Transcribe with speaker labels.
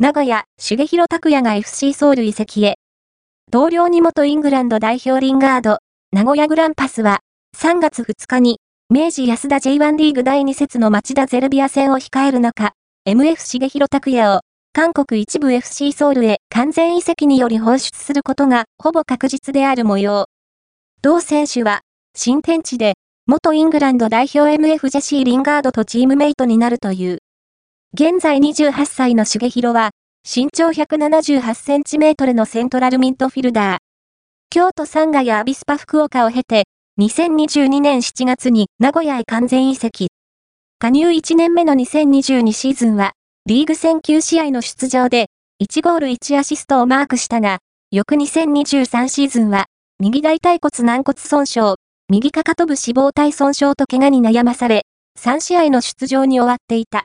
Speaker 1: 名古屋、重弘拓也が FC ソウル移籍へ。同僚に元イングランド代表リンガード、名古屋グランパスは、3月2日に、明治安田 J1 リーグ第2節の町田ゼルビア戦を控える中、MF 重弘拓也を、韓国一部 FC ソウルへ完全移籍により放出することがほぼ確実である模様。同選手は、新天地で、元イングランド代表 MF ジェシー・リンガードとチームメイトになるという。現在28歳の重弘は、身長178センチメートルのセントラルミントフィルダー。京都サンガやアビスパ福岡を経て、2022年7月に名古屋へ完全移籍。加入1年目の2022シーズンは、リーグ戦9試合の出場で、1ゴール1アシストをマークしたが、翌2023シーズンは、右大腿骨軟骨損傷、右かかと部脂肪体損傷と怪我に悩まされ、3試合の出場に終わっていた。